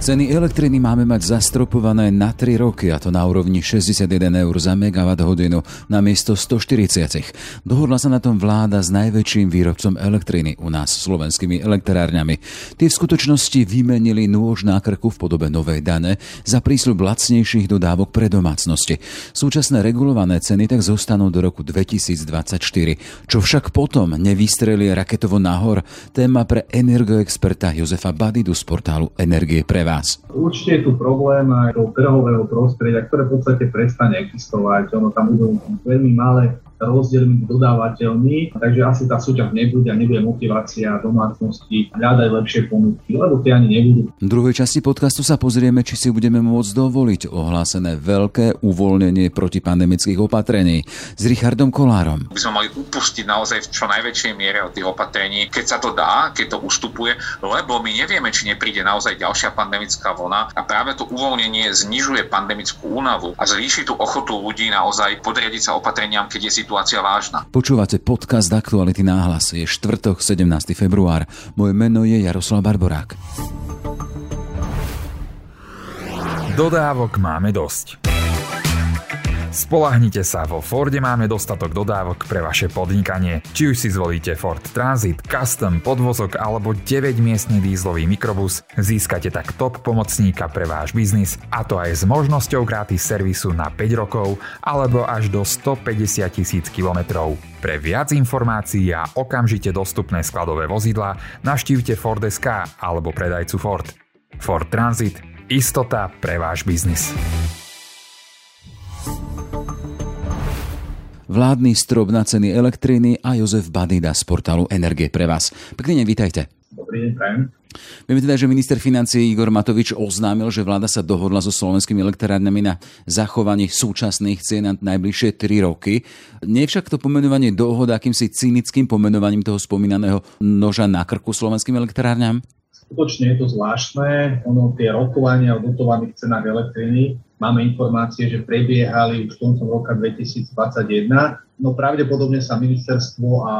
Ceny elektriny máme mať zastropované na 3 roky a to na úrovni 61 eur za megawatt hodinu na miesto 140. Dohodla sa na tom vláda s najväčším výrobcom elektriny u nás slovenskými elektrárňami. Tie v skutočnosti vymenili nôž na krku v podobe novej dane za prísľub lacnejších dodávok pre domácnosti. Súčasné regulované ceny tak zostanú do roku 2024. Čo však potom nevystrelie raketovo nahor, téma pre energoexperta Jozefa Badidu z portálu Energie pre vás? Určite je tu problém aj toho trhového prostredia, ktoré v podstate prestane existovať. Ono tam budú veľmi malé rozdiel medzi dodávateľmi, takže asi tá súťaž nebude a nebude motivácia domácnosti hľadať lepšie ponuky, lebo tie ani nebudú. V druhej časti podcastu sa pozrieme, či si budeme môcť dovoliť ohlásené veľké uvoľnenie protipandemických opatrení s Richardom Kolárom. By sme mali upustiť naozaj v čo najväčšej miere od tých opatrení, keď sa to dá, keď to ustupuje, lebo my nevieme, či nepríde naozaj ďalšia pandemická vlna a práve to uvoľnenie znižuje pandemickú únavu a zvýši tú ochotu ľudí naozaj podriadiť sa opatreniam, keď je situácia vážna. Počúvate podcast Aktuality náhlas. Je štvrtok, 17. február. Moje meno je Jaroslav Barborák. Dodávok máme dosť. Spolahnite sa, vo Forde máme dostatok dodávok pre vaše podnikanie. Či už si zvolíte Ford Transit, Custom, podvozok alebo 9-miestny dízlový mikrobus, získate tak top pomocníka pre váš biznis a to aj s možnosťou gratis servisu na 5 rokov alebo až do 150 tisíc kilometrov. Pre viac informácií a okamžite dostupné skladové vozidla navštívte Ford.sk alebo predajcu Ford. Ford Transit – istota pre váš biznis. Vládny strop na ceny elektriny a Jozef Badida z portálu Energie pre vás. Pekný deň, vítajte. Dobrý deň, prajem. Vieme teda, že minister financí Igor Matovič oznámil, že vláda sa dohodla so slovenskými elektrárňami na zachovanie súčasných cien na najbližšie 3 roky. Nie však to pomenovanie dohoda akýmsi cynickým pomenovaním toho spomínaného noža na krku slovenským elektrárňam? Skutočne je to zvláštne. Ono tie rokovania o dotovaných cenách elektriny Máme informácie, že prebiehali už koncom roka 2021, no pravdepodobne sa ministerstvo a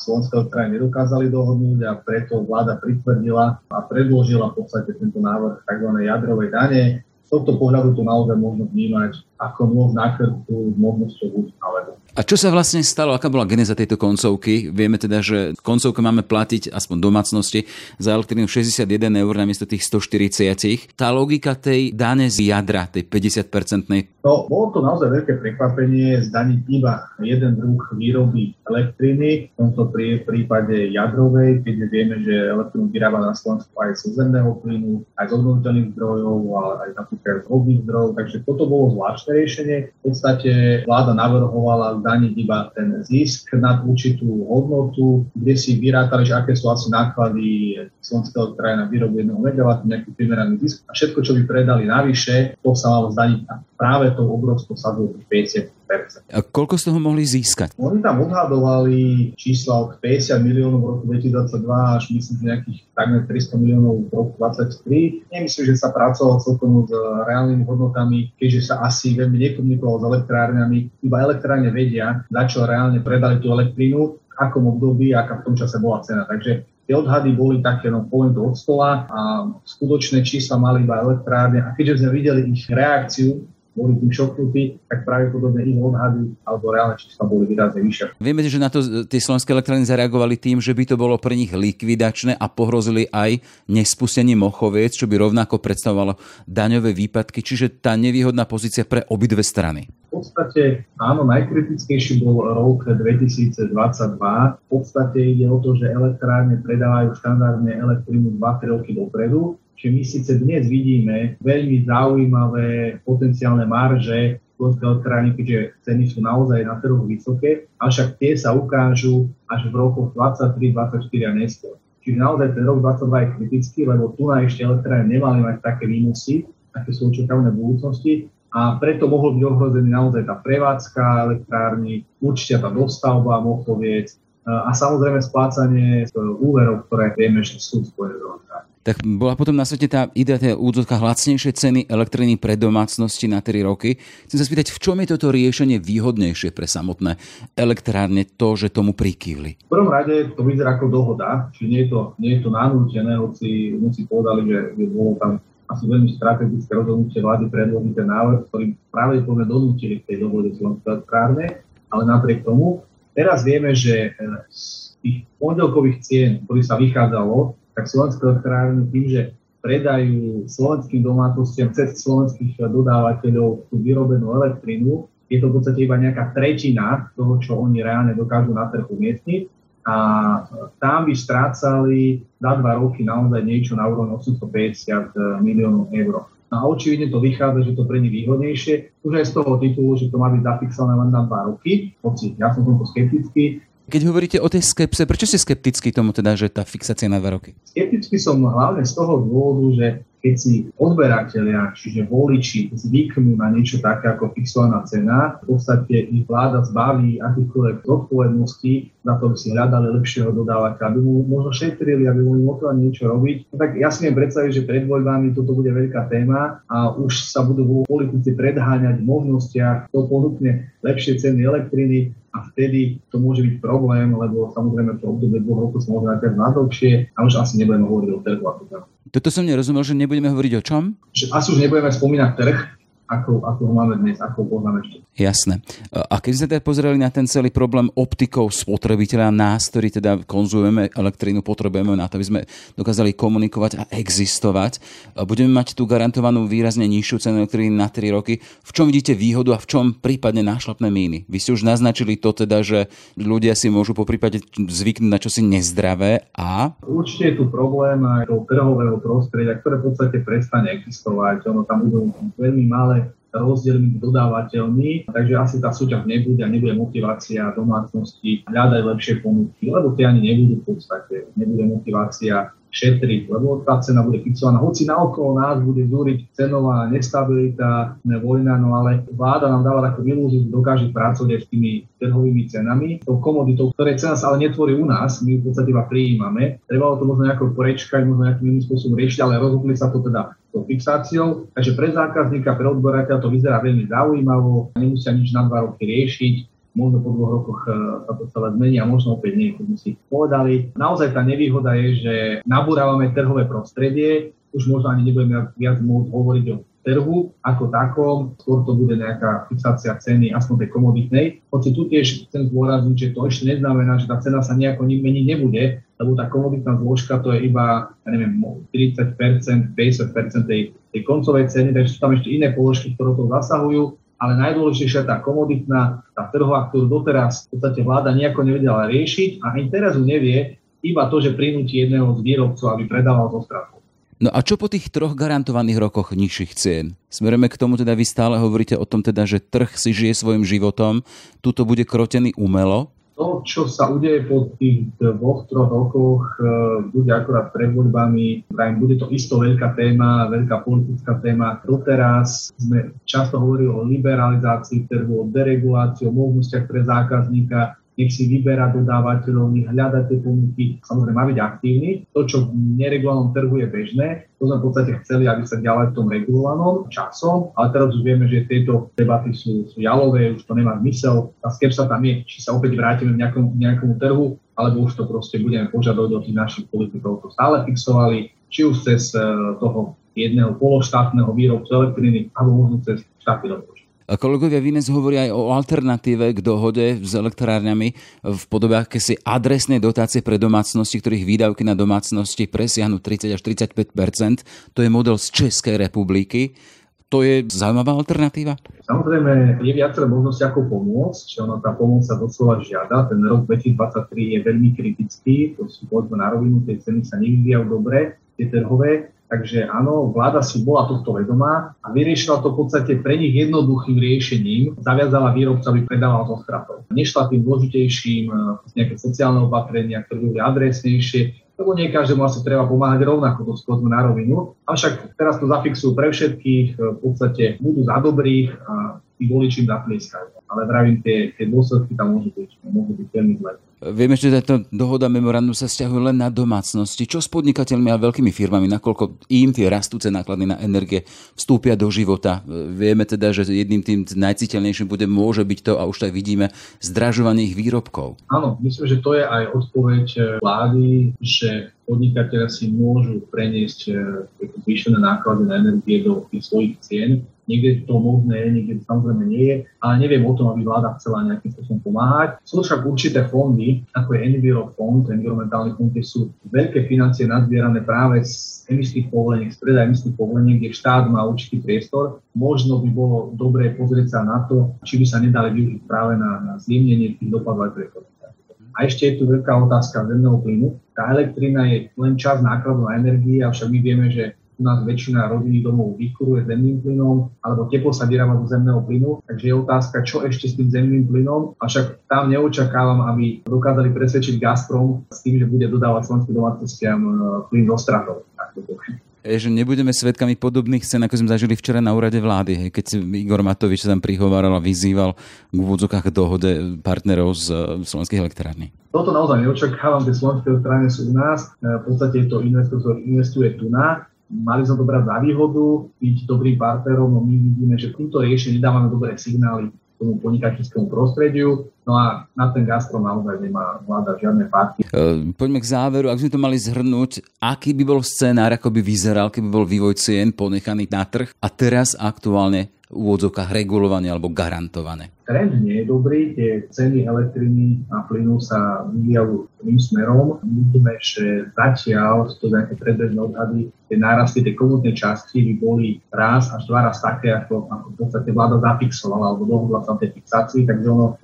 Slovenské elektrárne nedokázali dohodnúť a preto vláda pritvrdila a predložila v podstate tento návrh tzv. jadrovej dane. Z tohto pohľadu to naozaj možno vnímať ako nôž na krku možnosťou alebo a čo sa vlastne stalo? Aká bola geneza tejto koncovky? Vieme teda, že koncovku máme platiť aspoň domácnosti za elektrínu 61 eur namiesto tých 140. Tá logika tej dane z jadra, tej 50-percentnej? No, bolo to naozaj veľké prekvapenie zdaniť iba jeden druh výroby elektriny, v tomto prípade jadrovej, keď vieme, že elektrínu vyrába na Slovensku aj z zemného plynu, aj z obnoviteľných zdrojov, ale aj napríklad z vodných zdrojov, takže toto bolo zvláštne riešenie. V podstate vláda navrhovala zdaniť iba ten zisk nad určitú hodnotu, kde si vyrátali, že aké sú asi náklady slovenského kraja na výrobu 1 MW, nejaký primeraný zisk a všetko, čo by predali navyše, to sa malo zdaniť práve tou obrovskou sadzou 50 a koľko z toho mohli získať? Oni tam odhadovali čísla od 50 miliónov v roku 2022 až myslím, že nejakých takmer 300 miliónov v roku 2023. Nemyslím, že sa pracovalo celkom s reálnymi hodnotami, keďže sa asi veľmi nekomunikovalo s elektrárňami. Iba elektrárne vedia, za čo reálne predali tú elektrínu, v akom období, aká v tom čase bola cena. Takže tie odhady boli také, no poviem to od stola a skutočné čísla mali iba elektrárne a keďže sme videli ich reakciu boli tým šoknutí, tak pravdepodobne ich odhady alebo reálne čísla boli výrazne vyššie. Vieme, že na to tie slovenské elektrárne zareagovali tým, že by to bolo pre nich likvidačné a pohrozili aj nespustením Mochoviec, čo by rovnako predstavovalo daňové výpadky, čiže tá nevýhodná pozícia pre obidve strany. V podstate áno, najkritickejší bol rok 2022. V podstate ide o to, že elektrárne predávajú štandardne elektrínu 2-3 roky dopredu Čiže my síce dnes vidíme veľmi zaujímavé potenciálne marže slovenskej elektrárne, keďže ceny sú naozaj na trhu vysoké, avšak tie sa ukážu až v rokoch 23, 24 a neskôr. Čiže naozaj ten rok 22 je kritický, lebo tu na ešte elektrárne nemali mať také výnosy, aké sú očakávané v budúcnosti a preto mohol byť ohrozený naozaj tá prevádzka elektrárny, určite tá dostavba Mochoviec a samozrejme splácanie úverov, ktoré vieme, že sú spojené tak bola potom na svete tá idea tej údzovka lacnejšie ceny elektriny pre domácnosti na 3 roky. Chcem sa spýtať, v čom je toto riešenie výhodnejšie pre samotné elektrárne, to, že tomu prikývli? V prvom rade to vyzerá ako dohoda, čiže nie je to, nie je to nanútené, hoci, hoci povedali, že, že bolo tam asi veľmi strategické rozhodnutie vlády predložiť ten návrh, ktorý povedzme donútili k tej dohode Slovenskej elektrárne, ale napriek tomu teraz vieme, že z tých pondelkových cien, ktorý sa vychádzalo, tak slovenské elektrárne tým, že predajú slovenským domácnostiam cez slovenských dodávateľov tú vyrobenú elektrinu, je to v podstate iba nejaká tretina toho, čo oni reálne dokážu na trhu umiestniť. A tam by strácali na dva roky naozaj niečo na úrovni 850 miliónov eur. No a očividne to vychádza, že to pre nich výhodnejšie, už aj z toho titulu, že to má byť zafixované len na dva roky, hoci ja som tomto skeptický, keď hovoríte o tej skepse, prečo ste skeptický tomu teda, že tá fixácia na dva roky? Skeptický som hlavne z toho dôvodu, že keď si odberatelia, čiže voliči, zvyknú na niečo také ako fixovaná cena, v podstate ich vláda zbaví akýchkoľvek zodpovedností na to, aby si hľadali lepšieho dodávateľa, aby mu možno šetrili, aby mohli motivovať niečo robiť. No tak ja si viem predstaviť, že pred voľbami toto bude veľká téma a už sa budú politici predháňať v možnostiach, kto ponúkne lepšie ceny elektriny, a vtedy to môže byť problém, lebo samozrejme to obdobie dvoch rokov sa môže najprv na dlhšie a už asi nebudeme hovoriť o trhu ako Toto som nerozumel, že nebudeme hovoriť o čom? Že asi už nebudeme spomínať trh, ako, ako ho máme dnes, ako ho poznáme ešte. Jasné. A keď sme teda pozreli na ten celý problém optikov spotrebiteľa, nás, ktorí teda konzumujeme elektrínu, potrebujeme na to, aby sme dokázali komunikovať a existovať, budeme mať tú garantovanú výrazne nižšiu cenu elektriny na 3 roky. V čom vidíte výhodu a v čom prípadne nášlapné míny? Vy ste už naznačili to teda, že ľudia si môžu po prípade zvyknúť na čosi nezdravé a... Určite je tu problém aj toho trhového prostredia, ktoré v podstate prestane existovať. Ono tam budú veľmi malé rozdiel medzi dodávateľmi, takže asi tá súťaž nebude a nebude motivácia domácnosti hľadať lepšie ponuky, lebo tie ani nebudú v podstate. Nebude motivácia šetriť, lebo tá cena bude fixovaná. Hoci na okolo nás bude zúriť cenová nestabilita, vojna, no ale vláda nám dáva takú ilúziu, že dokáže pracovať s tými trhovými cenami, tou komoditou, ktoré cena sa ale netvorí u nás, my v podstate iba prijímame. Trebalo to možno nejako porečkať, možno nejakým iným spôsobom riešiť, ale rozhodli sa to teda tou fixáciou. Takže pre zákazníka, pre odberateľa to vyzerá veľmi zaujímavo, nemusia nič na dva roky riešiť, možno po dvoch rokoch e, sa to celé zmení a možno opäť nie, ako si povedali. Naozaj tá nevýhoda je, že nabúravame trhové prostredie, už možno ani nebudeme viac môcť hovoriť o trhu ako takom, skôr to bude nejaká fixácia ceny, aspoň tej komoditnej. Hoci tu tiež chcem zdôrazniť, že to ešte neznamená, že tá cena sa nejako meniť nebude, lebo tá komoditná zložka to je iba, ja neviem, 40%, 50% tej, tej koncovej ceny, takže sú tam ešte iné položky, ktoré to zasahujú, ale najdôležitejšia tá komoditná, tá trhová, ktorú doteraz v podstate vláda nejako nevedela riešiť a ani teraz ju nevie, iba to, že prinúti jedného z výrobcov, aby predával zo strachu. No a čo po tých troch garantovaných rokoch nižších cien? Smerujeme k tomu, teda vy stále hovoríte o tom teda, že trh si žije svojim životom, tuto bude krotený umelo. To, čo sa udeje po tých dvoch, troch rokoch, e, bude akorát pred voľbami. Bude to isto veľká téma, veľká politická téma. Doteraz sme často hovorili o liberalizácii trhu, o deregulácii, o možnostiach pre zákazníka nech si vyberá dodávateľov, nech hľada tie ponuky, samozrejme má byť aktívny. To, čo v neregulovanom trhu je bežné, to sme v podstate chceli, aby sa ďalej v tom regulovanom časom, ale teraz už vieme, že tieto debaty sú, sú jalové, už to nemá zmysel. A skepsa tam je, či sa opäť vrátime k nejakom, nejakomu trhu, alebo už to proste budeme požadovať od tých našich politikov. To stále fixovali, či už cez eh, toho jedného pološtátneho výrobcu elektriny, alebo možno cez štátny rozpočet. Kolegovia Vines hovoria aj o alternatíve k dohode s elektrárňami v podobe akési adresnej dotácie pre domácnosti, ktorých výdavky na domácnosti presiahnu 30 až 35% To je model z Českej republiky. To je zaujímavá alternatíva? Samozrejme, je viacero možností, ako pomôcť, čiže ono, tá pomoc sa doslova žiada. Ten rok 2023 je veľmi kritický, to si povedzme na rovinu, tie ceny sa nevyvíjajú dobre, tie trhové. Takže áno, vláda si bola tohto vedomá a vyriešila to v podstate pre nich jednoduchým riešením. Zaviazala výrobca, aby predával zo stratov. Nešla tým dôležitejším eh, nejaké sociálne opatrenia, ktoré boli adresnejšie, lebo nie každému asi treba pomáhať rovnako, to skôrme na rovinu. Avšak teraz to zafixujú pre všetkých, eh, v podstate budú za dobrých a tí voliči im. Ale vravím, tie, tie dôsledky tam môžu byť, môžu byť veľmi zlé. Vieme, že táto dohoda memorandum sa stiahuje len na domácnosti. Čo s podnikateľmi a veľkými firmami, nakoľko im tie rastúce náklady na energie vstúpia do života? Vieme teda, že jedným tým najciteľnejším bude, môže byť to, a už tak vidíme, zdražovanie ich výrobkov. Áno, myslím, že to je aj odpoveď vlády, že podnikateľe si môžu preniesť eh, zvýšené náklady na energie do tých svojich cien. Niekde to možné niekde to samozrejme nie je, ale neviem o tom, aby vláda chcela nejakým spôsobom pomáhať. Sú však určité fondy, ako je Enviro fond, environmentálny fond, kde sú veľké financie nazbierané práve z emisných povoleniek, z predaja emisných povoleniek, kde štát má určitý priestor. Možno by bolo dobré pozrieť sa na to, či by sa nedali využiť práve na, na zjemnenie tých dopadov aj pre a ešte je tu veľká otázka zemného plynu. Tá elektrina je len čas nákladu na energii, avšak my vieme, že u nás väčšina rodinných domov vykuruje zemným plynom, alebo teplo sa vyrába zo zemného plynu, takže je otázka, čo ešte s tým zemným plynom. Avšak tam neočakávam, aby dokázali presvedčiť Gazprom s tým, že bude dodávať slovenským domácnostiam e, plyn zo stratov. Tak to že nebudeme svedkami podobných scén, ako sme zažili včera na úrade vlády, hej, keď Igor Matovič sa tam prihováral a vyzýval v úvodzokách dohode partnerov z slovenských elektrární. Toto naozaj neočakávam, tie slovenské elektrárne sú u nás. E, v podstate to investor, ktorý investuje tu na mali sme to brať za výhodu, byť dobrým partnerom, no my vidíme, že týmto riešením dávame dobré signály tomu podnikateľskému prostrediu. No a na ten Gazprom naozaj nemá vláda žiadne páky. E, poďme k záveru. Ak sme to mali zhrnúť, aký by bol scenár, ako by vyzeral, keby bol vývoj cien ponechaný na trh a teraz aktuálne úvodzovkách regulované alebo garantované? Trend nie je dobrý, tie ceny elektriny a plynu sa vyvíjajú tým smerom. Vidíme, že zatiaľ, to nejaké predbežné odhady, tie nárasty tej komutnej časti by boli raz až dva raz také, ako, ako v podstate vláda zafixovala alebo dohodla sa tej fixácii, takže ono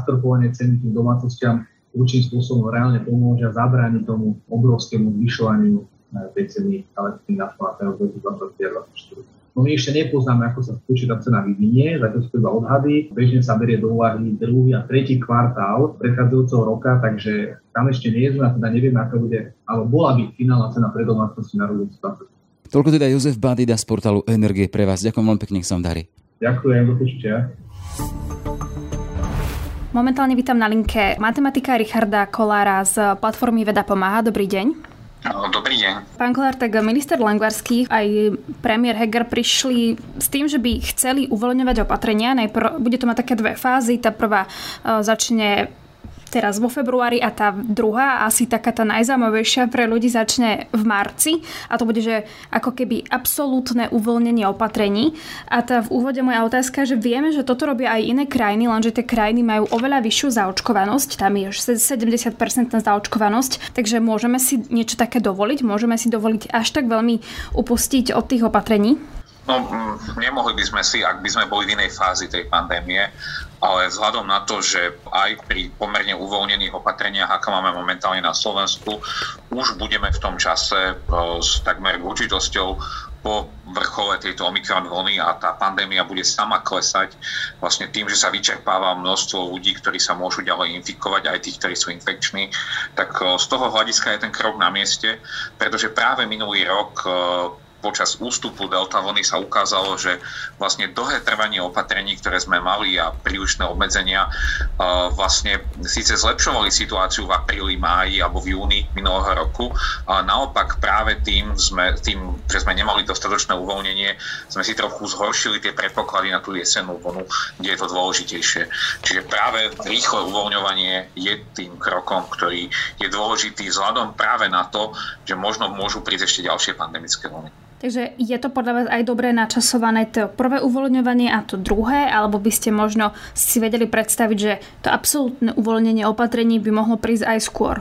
nastropovanie ceny tým domácnostiam určitým spôsobom reálne pomôže a zabrániť tomu obrovskému zvyšovaniu eh, tej ceny elektriny na 2024. No my ešte nepoznáme, ako sa tá cena vyvinie, zatiaľ sú iba odhady. Bežne sa berie do úvahy druhý a tretí kvartál predchádzajúceho roka, takže tam ešte nie sme a teda nevieme, aká bude, ale bola by finálna cena pre domácnosti na rok 2020. Toľko teda Jozef Badida z portálu Energie pre vás. Ďakujem veľmi pekne, nech sa vám darí. Ďakujem, do počutia. Momentálne vítam na linke matematika Richarda Kolára z platformy Veda pomáha. Dobrý deň. Dobrý deň. Pán Kolár, tak minister Langvarský aj premiér Heger prišli s tým, že by chceli uvoľňovať opatrenia. Najprv bude to mať také dve fázy. Tá prvá e, začne teraz vo februári a tá druhá, asi taká tá najzaujímavejšia pre ľudí začne v marci a to bude, že ako keby absolútne uvoľnenie opatrení. A tá v úvode moja otázka, že vieme, že toto robia aj iné krajiny, lenže tie krajiny majú oveľa vyššiu zaočkovanosť, tam je už 70% zaočkovanosť, takže môžeme si niečo také dovoliť, môžeme si dovoliť až tak veľmi upustiť od tých opatrení? No, nemohli by sme si, ak by sme boli v inej fázi tej pandémie, ale vzhľadom na to, že aj pri pomerne uvoľnených opatreniach, ako máme momentálne na Slovensku, už budeme v tom čase e, s takmer určitosťou po vrchole tejto Omikron vlny a tá pandémia bude sama klesať vlastne tým, že sa vyčerpáva množstvo ľudí, ktorí sa môžu ďalej infikovať, aj tých, ktorí sú infekční, tak e, z toho hľadiska je ten krok na mieste, pretože práve minulý rok e, počas ústupu delta vlny sa ukázalo, že vlastne dlhé trvanie opatrení, ktoré sme mali a prílišné obmedzenia vlastne síce zlepšovali situáciu v apríli, máji alebo v júni minulého roku, ale naopak práve tým, sme, tým, že sme nemali dostatočné uvoľnenie, sme si trochu zhoršili tie predpoklady na tú jesennú vlnu, kde je to dôležitejšie. Čiže práve rýchle uvoľňovanie je tým krokom, ktorý je dôležitý vzhľadom práve na to, že možno môžu prísť ešte ďalšie pandemické vlny. Takže je to podľa vás aj dobre načasované to prvé uvoľňovanie a to druhé, alebo by ste možno si vedeli predstaviť, že to absolútne uvoľnenie opatrení by mohlo prísť aj skôr?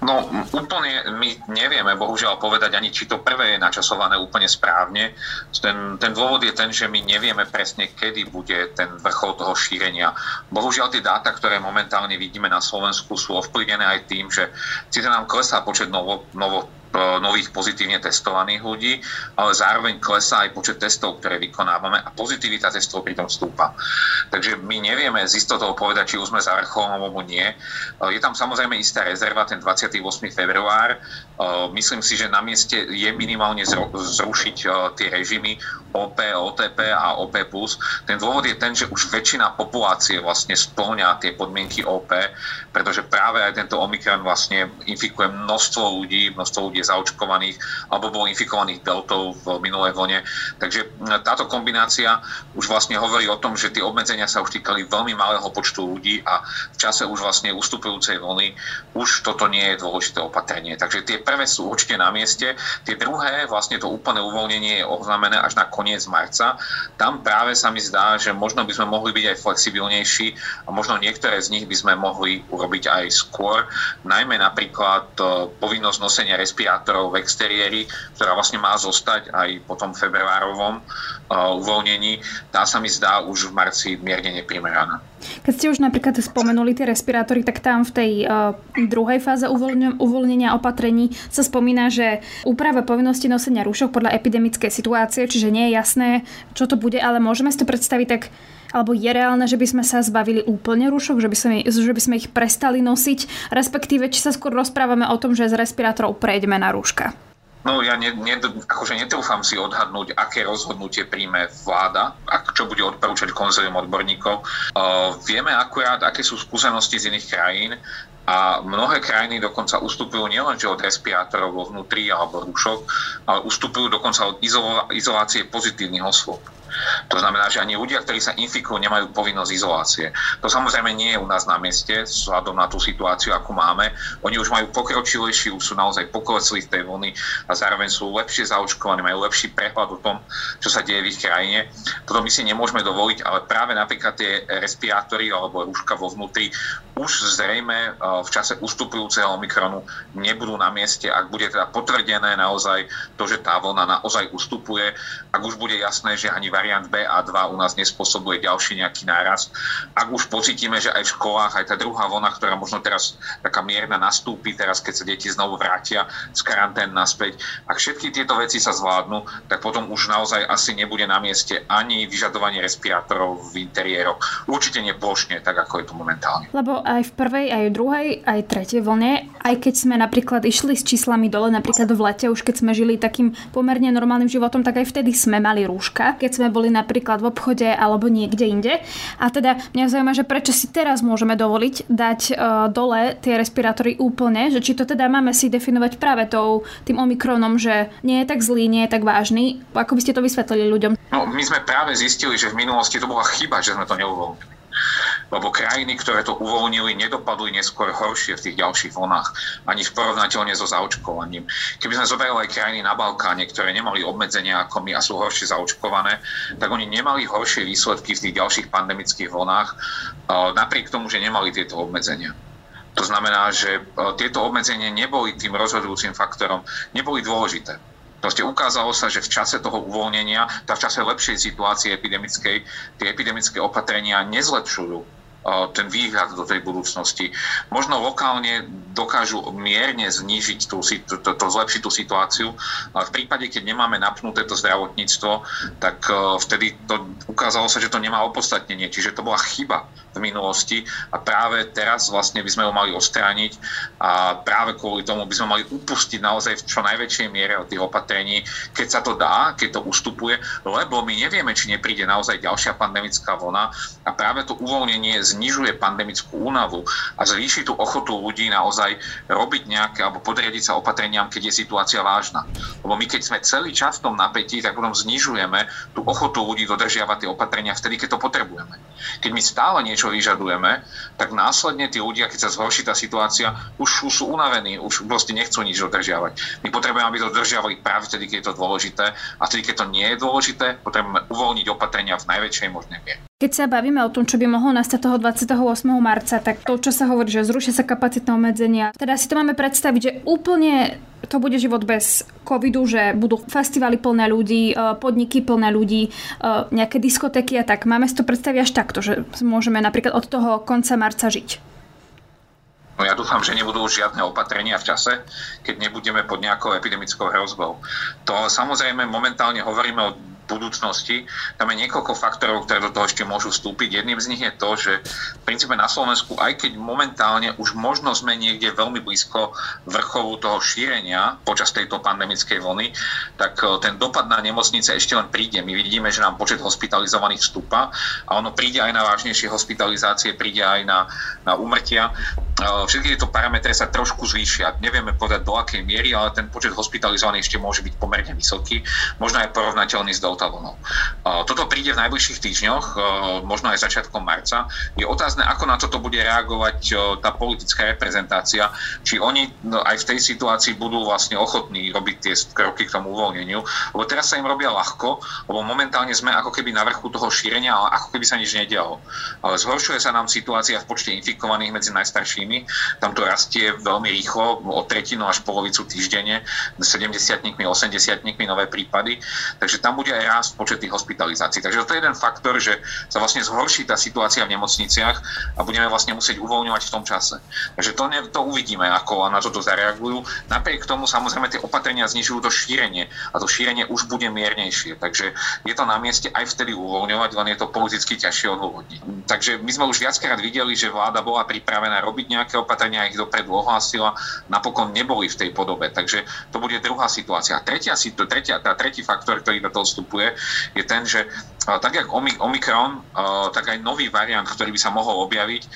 No úplne my nevieme bohužiaľ povedať ani, či to prvé je načasované úplne správne. Ten, ten dôvod je ten, že my nevieme presne, kedy bude ten vrchol toho šírenia. Bohužiaľ tie dáta, ktoré momentálne vidíme na Slovensku, sú ovplyvnené aj tým, že síce nám klesá počet novo, novo nových pozitívne testovaných ľudí, ale zároveň klesá aj počet testov, ktoré vykonávame a pozitivita testov pritom stúpa. Takže my nevieme z istotou povedať, či už sme za vrcholom alebo nie. Je tam samozrejme istá rezerva, ten 28. február. Myslím si, že na mieste je minimálne zrušiť tie režimy OP, OTP a OP+. Ten dôvod je ten, že už väčšina populácie vlastne splňa tie podmienky OP, pretože práve aj tento Omikron vlastne infikuje množstvo ľudí, množstvo ľudí je zaočkovaných alebo bolo infikovaných deltou v minulej vlne. Takže táto kombinácia už vlastne hovorí o tom, že tie obmedzenia sa už týkali veľmi malého počtu ľudí a v čase už vlastne ustupujúcej vlny už toto nie je dôležité opatrenie. Takže tie prvé sú určite na mieste. Tie druhé, vlastne to úplné uvoľnenie je oznámené až na koniec marca. Tam práve sa mi zdá, že možno by sme mohli byť aj flexibilnejší a možno niektoré z nich by sme mohli urobiť aj skôr. Najmä napríklad e, povinnosť nosenia respirátorov v exteriéri, ktorá vlastne má zostať aj po tom februárovom e, uvoľnení. Tá sa mi zdá už v marci mierne neprimeraná. Keď ste už napríklad spomenuli tie respirátory, tak tam v tej uh, druhej fáze uvoľnenia opatrení sa spomína, že úprava povinnosti nosenia rúšok podľa epidemickej situácie, čiže nie je jasné, čo to bude, ale môžeme si to predstaviť tak, alebo je reálne, že by sme sa zbavili úplne rúšok, že by, sme, že by sme ich prestali nosiť, respektíve či sa skôr rozprávame o tom, že z respirátorov prejdeme na rúška. No ja ne, ne, akože netrúfam si odhadnúť, aké rozhodnutie príjme vláda, ak, čo bude odporúčať konzilium odborníkov. Uh, vieme akurát, aké sú skúsenosti z iných krajín a mnohé krajiny dokonca ustupujú nielenže od respirátorov vo vnútri alebo rúšok, ale ustupujú dokonca od izolácie pozitívnych osôb. To znamená, že ani ľudia, ktorí sa infikujú, nemajú povinnosť izolácie. To samozrejme nie je u nás na mieste, vzhľadom na tú situáciu, akú máme. Oni už majú pokročilejší, už sú naozaj poklesli v tej vlny a zároveň sú lepšie zaočkovaní, majú lepší prehľad o tom, čo sa deje v ich krajine. Toto my si nemôžeme dovoliť, ale práve napríklad tie respirátory alebo rúška vo vnútri už zrejme e, v čase ustupujúceho Omikronu nebudú na mieste, ak bude teda potvrdené naozaj to, že tá vlna naozaj ustupuje, ak už bude jasné, že ani variant B a 2 u nás nespôsobuje ďalší nejaký nárast. Ak už pocítime, že aj v školách, aj tá druhá vlna, ktorá možno teraz taká mierna nastúpi, teraz keď sa deti znovu vrátia z karantén naspäť, ak všetky tieto veci sa zvládnu, tak potom už naozaj asi nebude na mieste ani vyžadovanie respirátorov v interiéroch. Určite neplošne, tak ako je to momentálne. Lebo aj v prvej, aj v druhej, aj tretej vlne, aj keď sme napríklad išli s číslami dole, napríklad v lete, už keď sme žili takým pomerne normálnym životom, tak aj vtedy sme mali rúška, keď sme boli napríklad v obchode alebo niekde inde. A teda mňa zaujíma, že prečo si teraz môžeme dovoliť dať uh, dole tie respirátory úplne, že či to teda máme si definovať práve tou, tým omikronom, že nie je tak zlý, nie je tak vážny. Ako by ste to vysvetlili ľuďom? No, my sme práve zistili, že v minulosti to bola chyba, že sme to neuvoľnili lebo krajiny, ktoré to uvoľnili, nedopadli neskôr horšie v tých ďalších vlnách, ani v porovnateľne so zaočkovaním. Keby sme zobrali aj krajiny na Balkáne, ktoré nemali obmedzenia ako my a sú horšie zaočkované, tak oni nemali horšie výsledky v tých ďalších pandemických vlnách, napriek tomu, že nemali tieto obmedzenia. To znamená, že tieto obmedzenia neboli tým rozhodujúcim faktorom, neboli dôležité. Proste ukázalo sa, že v čase toho uvoľnenia, v čase lepšej situácie epidemickej, tie epidemické opatrenia nezlepšujú ten výhľad do tej budúcnosti. Možno lokálne dokážu mierne znížiť tú, to, to, zlepšiť tú situáciu, ale v prípade, keď nemáme napnuté to zdravotníctvo, tak vtedy to ukázalo sa, že to nemá opodstatnenie. Čiže to bola chyba v minulosti a práve teraz vlastne by sme ho mali ostrániť a práve kvôli tomu by sme mali upustiť naozaj v čo najväčšej miere od tých opatrení, keď sa to dá, keď to ustupuje, lebo my nevieme, či nepríde naozaj ďalšia pandemická vlna a práve to uvoľnenie znižuje pandemickú únavu a zvýši tú ochotu ľudí naozaj robiť nejaké alebo podriadiť sa opatreniam, keď je situácia vážna. Lebo my keď sme celý čas v tom napätí, tak potom znižujeme tú ochotu ľudí dodržiavať tie opatrenia vtedy, keď to potrebujeme. Keď my stále niečo vyžadujeme, tak následne tí ľudia, keď sa zhorší tá situácia, už sú unavení, už proste nechcú nič dodržiavať. My potrebujeme, aby to dodržiavali práve vtedy, keď je to dôležité a vtedy, keď to nie je dôležité, potrebujeme uvoľniť opatrenia v najväčšej možnej miere. Keď sa bavíme o tom, čo by mohlo nastať toho 28. marca, tak to, čo sa hovorí, že zrušia sa kapacitné obmedzenia, teda si to máme predstaviť, že úplne to bude život bez covidu, že budú festivaly plné ľudí, e, podniky plné ľudí, e, nejaké diskotéky a tak. Máme si to predstaviť až takto, že môžeme napríklad od toho konca marca žiť. No ja dúfam, že nebudú žiadne opatrenia v čase, keď nebudeme pod nejakou epidemickou hrozbou. To samozrejme momentálne hovoríme o budúcnosti. Tam je niekoľko faktorov, ktoré do toho ešte môžu vstúpiť. Jedným z nich je to, že v princípe na Slovensku, aj keď momentálne už možno sme niekde veľmi blízko vrchovu toho šírenia počas tejto pandemickej vlny, tak e, ten dopad na nemocnice ešte len príde. My vidíme, že nám počet hospitalizovaných vstúpa a ono príde aj na vážnejšie hospitalizácie, príde aj na, na umrtia. E, všetky tieto parametre sa trošku zvýšia. Nevieme povedať do akej miery, ale ten počet hospitalizovaných ešte môže byť pomerne vysoký, možno aj porovnateľný s delta vlnou. Toto príde v najbližších týždňoch, možno aj začiatkom marca. Je otázne, ako na toto bude reagovať tá politická reprezentácia, či oni no, aj v tej situácii budú vlastne ochotní robiť tie kroky k tomu uvoľneniu, lebo teraz sa im robia ľahko, lebo momentálne sme ako keby na vrchu toho šírenia, ale ako keby sa nič nedialo. Zhoršuje sa nám situácia v počte infikovaných medzi najstaršími, tam to rastie veľmi rýchlo, o tretinu až polovicu týždenne, 70 80 nové prípady, takže tam bude aj rast počet tých hospitalizácií. Takže to je jeden faktor, že sa vlastne zhorší tá situácia v nemocniciach a budeme vlastne musieť uvoľňovať v tom čase. Takže to, ne, to uvidíme, ako na toto zareagujú. Napriek tomu samozrejme tie opatrenia znižujú to šírenie a to šírenie už bude miernejšie. Takže je to na mieste aj vtedy uvoľňovať, len je to politicky ťažšie odôvodniť. Takže my sme už viackrát videli, že vláda bola pripravená robiť nejaké opatrenia, ich dopredu ohlásila, napokon neboli v tej podobe. Takže to bude druhá situácia. Tretia, tretia, tá tretí faktor, ktorý do toho vstupuje, je ten, že tak jak Omikron, tak aj nový variant, ktorý by sa mohol objaviť,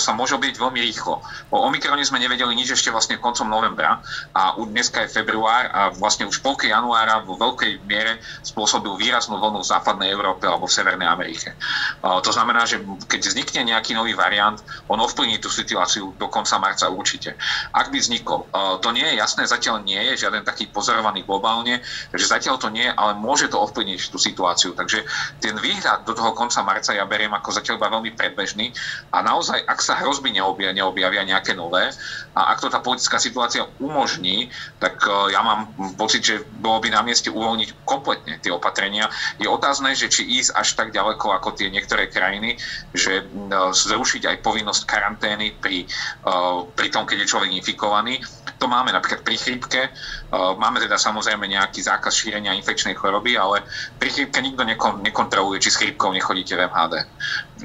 sa môže objaviť veľmi rýchlo. O Omikrone sme nevedeli nič ešte vlastne koncom novembra a dneska je február a vlastne už polke januára vo veľkej miere spôsobil výraznú vlnu v západnej Európe alebo v Severnej Amerike. To znamená, že keď vznikne nejaký nový variant, on ovplyvní tú situáciu do konca marca určite. Ak by vznikol, to nie je jasné, zatiaľ nie je žiaden taký pozorovaný globálne, takže zatiaľ to nie ale môže to ovplyvniť tú situáciu. Takže ten výhľad do toho konca marca ja beriem ako zatiaľ iba veľmi predbežný a naozaj ak sa hrozby neobjavia, neobjavia nejaké nové a ak to tá politická situácia umožní, tak e, ja mám pocit, že bolo by na mieste uvoľniť kompletne tie opatrenia. Je otázne, že či ísť až tak ďaleko ako tie niektoré krajiny, že e, zrušiť aj povinnosť karantény pri, e, pri tom, keď je človek infikovaný. To máme napríklad pri chrípke. Máme teda samozrejme nejaký zákaz šírenia infekčnej choroby, ale pri chrípke nikto nekontroluje, či s chrípkou nechodíte v MHD.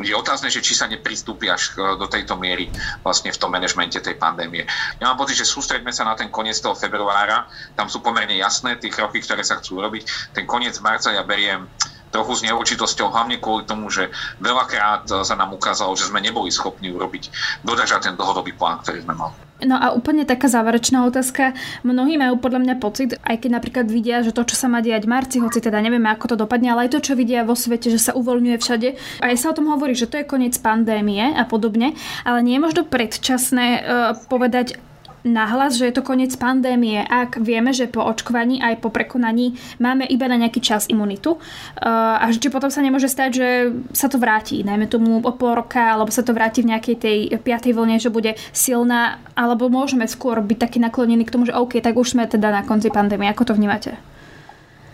Je otázne, že či sa nepristúpi až do tejto miery vlastne v tom manažmente tej pandémie. Ja mám pocit, že sústredme sa na ten koniec toho februára, tam sú pomerne jasné tie kroky, ktoré sa chcú robiť. Ten koniec marca ja beriem trochu s neurčitosťou, hlavne kvôli tomu, že veľakrát sa nám ukázalo, že sme neboli schopní urobiť, dodržať ten dlhodobý plán, ktorý sme mali. No a úplne taká záverečná otázka. Mnohí majú podľa mňa pocit, aj keď napríklad vidia, že to, čo sa má diať v marci, hoci teda nevieme, ako to dopadne, ale aj to, čo vidia vo svete, že sa uvoľňuje všade. A aj sa o tom hovorí, že to je koniec pandémie a podobne, ale nie je možno predčasné uh, povedať, nahlas, že je to koniec pandémie, ak vieme, že po očkovaní aj po prekonaní máme iba na nejaký čas imunitu eh, a že potom sa nemôže stať, že sa to vráti, najmä tomu o pol roka, alebo sa to vráti v nejakej tej piatej vlne, že bude silná, alebo môžeme skôr byť taký naklonení k tomu, že OK, tak už sme teda na konci pandémie. Ako to vnímate?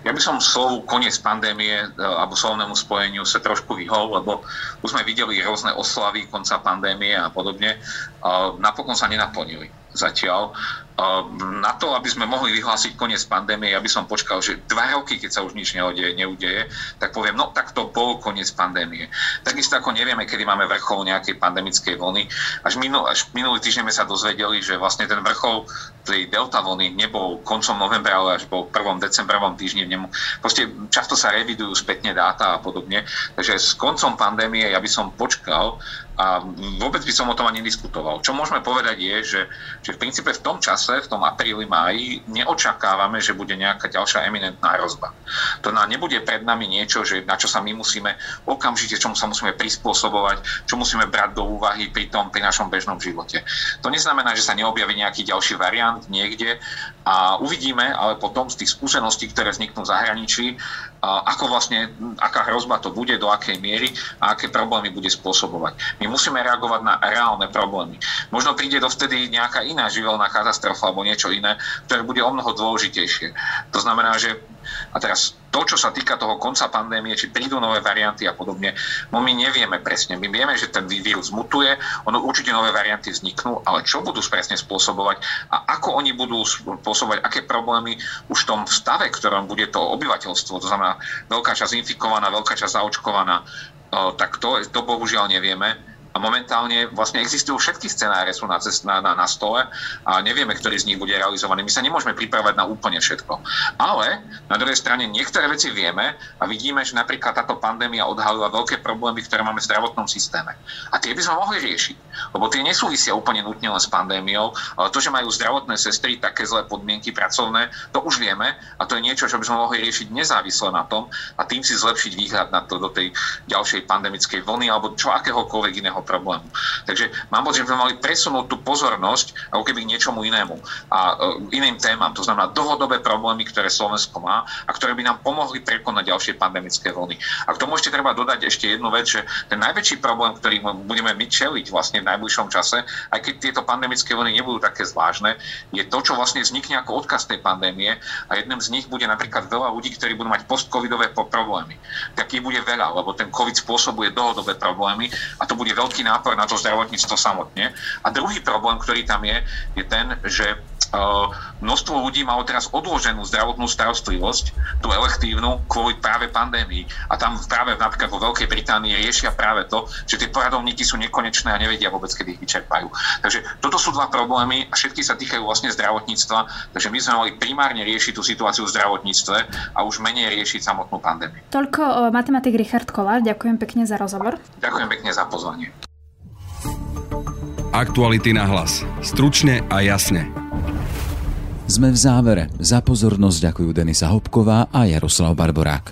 Ja by som slovu koniec pandémie eh, alebo slovnému spojeniu sa trošku vyhol, lebo už sme videli rôzne oslavy konca pandémie a podobne. Napokon sa nenaplnili zatiaľ. Na to, aby sme mohli vyhlásiť koniec pandémie, ja by som počkal, že dva roky, keď sa už nič neudeje, neudeje tak poviem, no tak to bol koniec pandémie. Takisto ako nevieme, kedy máme vrchol nejakej pandemickej vlny. Až, minul, až minulý týždeň sme sa dozvedeli, že vlastne ten vrchol tej delta vlny nebol koncom novembra, ale až bol 1. decembrovom týždni. Proste často sa revidujú spätne dáta a podobne. Takže s koncom pandémie ja by som počkal a vôbec by som o tom ani diskutoval. Čo môžeme povedať je, že, že v princípe v tom čase, v tom apríli, máji, neočakávame, že bude nejaká ďalšia eminentná hrozba. To nám nebude pred nami niečo, že na čo sa my musíme okamžite, čomu sa musíme prispôsobovať, čo musíme brať do úvahy pri tom, pri našom bežnom živote. To neznamená, že sa neobjaví nejaký ďalší variant niekde a uvidíme, ale potom z tých skúseností, ktoré vzniknú v zahraničí, ako vlastne, aká hrozba to bude, do akej miery a aké problémy bude spôsobovať. My musíme reagovať na reálne problémy. Možno príde dovtedy nejaká iná živelná katastrofa alebo niečo iné, ktoré bude o mnoho dôležitejšie. To znamená, že A teraz to, čo sa týka toho konca pandémie, či prídu nové varianty a podobne, no my nevieme presne. My vieme, že ten vírus mutuje, ono určite nové varianty vzniknú, ale čo budú presne spôsobovať a ako oni budú spôsobovať, aké problémy už v tom stave, ktorom bude to obyvateľstvo, to znamená veľká časť infikovaná, veľká časť zaočkovaná, tak to, to bohužiaľ nevieme a momentálne vlastne existujú všetky scenáre sú na, cest, na, na, na stole a nevieme, ktorý z nich bude realizovaný. My sa nemôžeme pripravať na úplne všetko. Ale na druhej strane niektoré veci vieme a vidíme, že napríklad táto pandémia odhalila veľké problémy, ktoré máme v zdravotnom systéme. A tie by sme mohli riešiť, lebo tie nesúvisia úplne nutne len s pandémiou, to, že majú zdravotné sestry také zlé podmienky pracovné, to už vieme a to je niečo, čo by sme mohli riešiť nezávisle na tom a tým si zlepšiť výhľad na to do tej ďalšej pandemickej vlny alebo čo akéhokoľvek iného problému. Takže mám pocit, že by mali presunúť tú pozornosť ako keby k niečomu inému a uh, iným témam. To znamená dlhodobé problémy, ktoré Slovensko má a ktoré by nám pomohli prekonať ďalšie pandemické vlny. A k tomu ešte treba dodať ešte jednu vec, že ten najväčší problém, ktorý budeme my čeliť vlastne v najbližšom čase, aj keď tieto pandemické vlny nebudú také zvláštne, je to, čo vlastne vznikne ako odkaz tej pandémie a jedným z nich bude napríklad veľa ľudí, ktorí budú mať post-covidové problémy. Takých bude veľa, lebo ten COVID spôsobuje dlhodobé problémy a to bude veľký nápor na to zdravotníctvo samotne. A druhý problém, ktorý tam je, je ten, že množstvo ľudí malo teraz odloženú zdravotnú starostlivosť, tú elektívnu, kvôli práve pandémii. A tam práve napríklad vo Veľkej Británii riešia práve to, že tie poradovníky sú nekonečné a nevedia vôbec, kedy ich vyčerpajú. Takže toto sú dva problémy a všetky sa týkajú vlastne zdravotníctva, takže my sme mali primárne riešiť tú situáciu v zdravotníctve a už menej riešiť samotnú pandémiu. Toľko matematik Richard Kolár, ďakujem pekne za rozhovor. Ďakujem pekne za pozvanie. Aktuality na hlas. Stručne a jasne. Sme v závere. Za pozornosť ďakujú Denisa Hopková a Jaroslav Barborák.